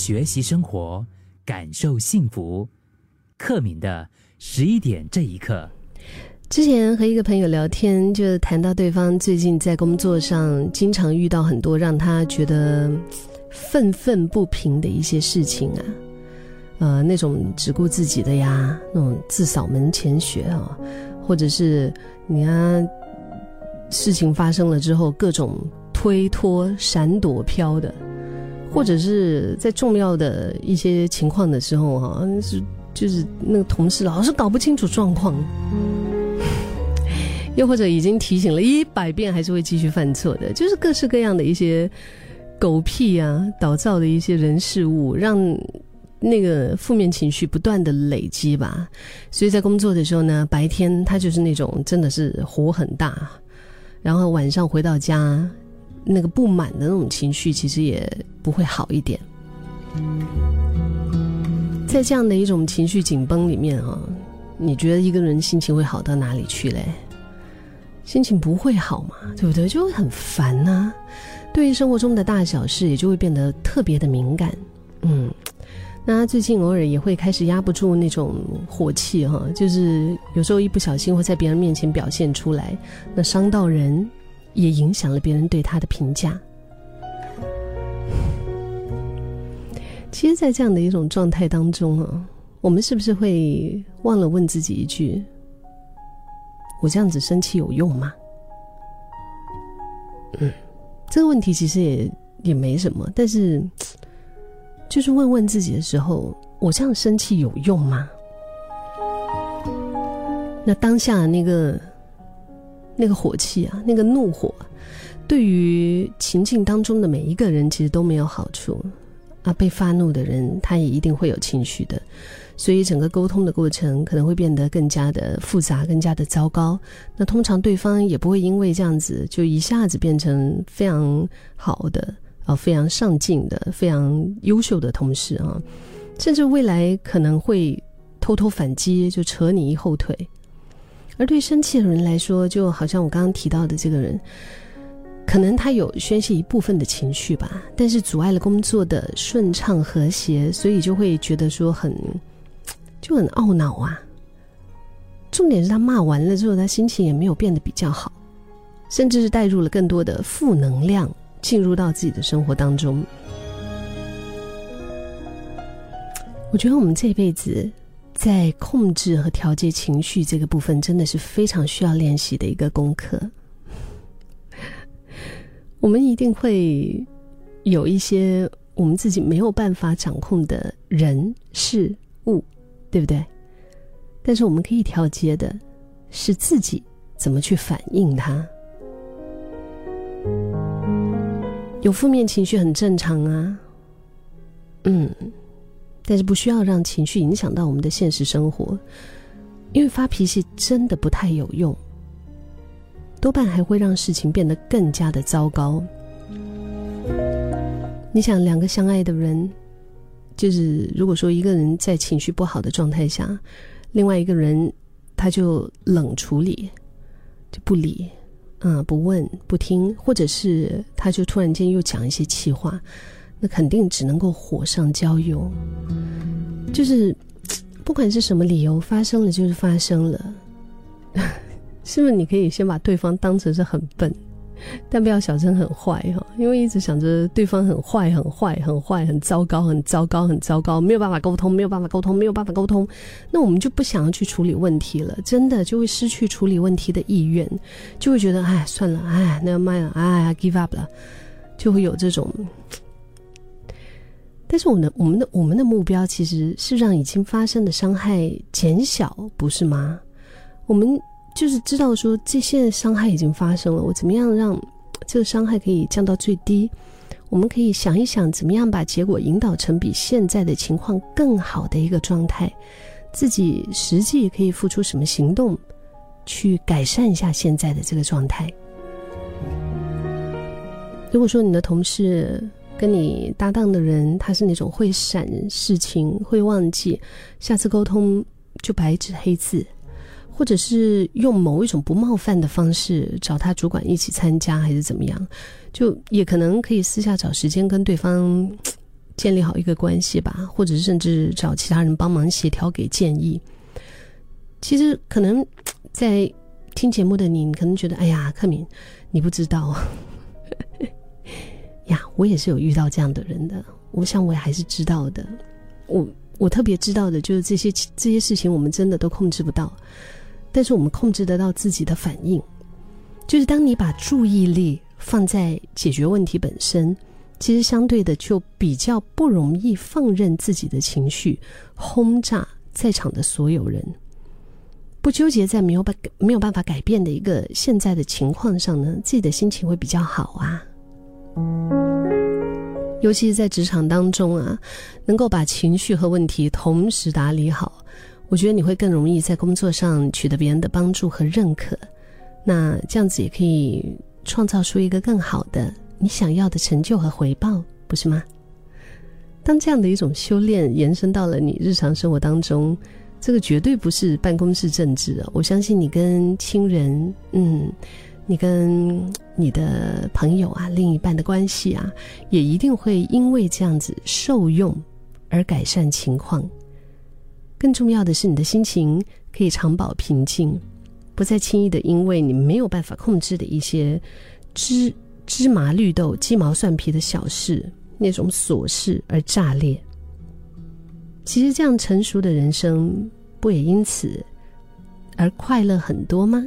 学习生活，感受幸福。克敏的十一点这一刻。之前和一个朋友聊天，就谈到对方最近在工作上经常遇到很多让他觉得愤愤不平的一些事情啊，呃，那种只顾自己的呀，那种自扫门前雪啊，或者是你看事情发生了之后各种推脱、闪躲、飘的，或者是在重要的一些情况的时候哈，是就是那个同事老是搞不清楚状况。又或者已经提醒了一百遍，还是会继续犯错的，就是各式各样的一些狗屁啊、导造的一些人事物，让那个负面情绪不断的累积吧。所以在工作的时候呢，白天他就是那种真的是火很大，然后晚上回到家，那个不满的那种情绪其实也不会好一点。在这样的一种情绪紧绷里面啊，你觉得一个人心情会好到哪里去嘞？心情不会好嘛，对不对？就会很烦呐。对于生活中的大小事，也就会变得特别的敏感。嗯，那最近偶尔也会开始压不住那种火气哈，就是有时候一不小心会在别人面前表现出来，那伤到人，也影响了别人对他的评价。其实，在这样的一种状态当中啊，我们是不是会忘了问自己一句？我这样子生气有用吗？嗯，这个问题其实也也没什么，但是就是问问自己的时候，我这样生气有用吗？那当下那个那个火气啊，那个怒火，对于情境当中的每一个人其实都没有好处啊。被发怒的人，他也一定会有情绪的。所以整个沟通的过程可能会变得更加的复杂，更加的糟糕。那通常对方也不会因为这样子就一下子变成非常好的啊，非常上进的、非常优秀的同事啊，甚至未来可能会偷偷反击，就扯你一后腿。而对生气的人来说，就好像我刚刚提到的这个人，可能他有宣泄一部分的情绪吧，但是阻碍了工作的顺畅和谐，所以就会觉得说很。就很懊恼啊！重点是他骂完了之后，他心情也没有变得比较好，甚至是带入了更多的负能量进入到自己的生活当中。我觉得我们这辈子在控制和调节情绪这个部分，真的是非常需要练习的一个功课。我们一定会有一些我们自己没有办法掌控的人事物。对不对？但是我们可以调节的，是自己怎么去反应它。有负面情绪很正常啊，嗯，但是不需要让情绪影响到我们的现实生活，因为发脾气真的不太有用，多半还会让事情变得更加的糟糕。你想，两个相爱的人。就是如果说一个人在情绪不好的状态下，另外一个人他就冷处理，就不理，啊，不问不听，或者是他就突然间又讲一些气话，那肯定只能够火上浇油。就是不管是什么理由发生了，就是发生了，是不是？你可以先把对方当成是很笨。但不要小声很坏哈，因为一直想着对方很坏、很坏、很坏、很糟糕、很糟糕、很糟糕，没有办法沟通，没有办法沟通，没有办法沟通，那我们就不想要去处理问题了，真的就会失去处理问题的意愿，就会觉得哎算了，哎那卖了，哎 give up 了，就会有这种。但是我们的我们的我们的目标其实是让已经发生的伤害减小，不是吗？我们。就是知道说这些伤害已经发生了，我怎么样让 这个伤害可以降到最低？我们可以想一想，怎么样把结果引导成比现在的情况更好的一个状态？自己实际可以付出什么行动，去改善一下现在的这个状态？如果说你的同事跟你搭档的人，他是那种会闪事情、会忘记，下次沟通就白纸黑字。或者是用某一种不冒犯的方式找他主管一起参加，还是怎么样？就也可能可以私下找时间跟对方建立好一个关系吧，或者甚至找其他人帮忙协调给建议。其实可能在听节目的你，你可能觉得，哎呀，克敏，你不知道，我也是有遇到这样的人的。我想我也还是知道的。我我特别知道的就是这些这些事情，我们真的都控制不到，但是我们控制得到自己的反应。就是当你把注意力放在解决问题本身，其实相对的就比较不容易放任自己的情绪轰炸在场的所有人。不纠结在没有办没有办法改变的一个现在的情况上呢，自己的心情会比较好啊。尤其是在职场当中啊，能够把情绪和问题同时打理好，我觉得你会更容易在工作上取得别人的帮助和认可。那这样子也可以创造出一个更好的你想要的成就和回报，不是吗？当这样的一种修炼延伸到了你日常生活当中。这个绝对不是办公室政治啊！我相信你跟亲人，嗯，你跟你的朋友啊，另一半的关系啊，也一定会因为这样子受用而改善情况。更重要的是，你的心情可以长保平静，不再轻易的因为你没有办法控制的一些芝芝麻绿豆、鸡毛蒜皮的小事那种琐事而炸裂。其实这样成熟的人生，不也因此而快乐很多吗？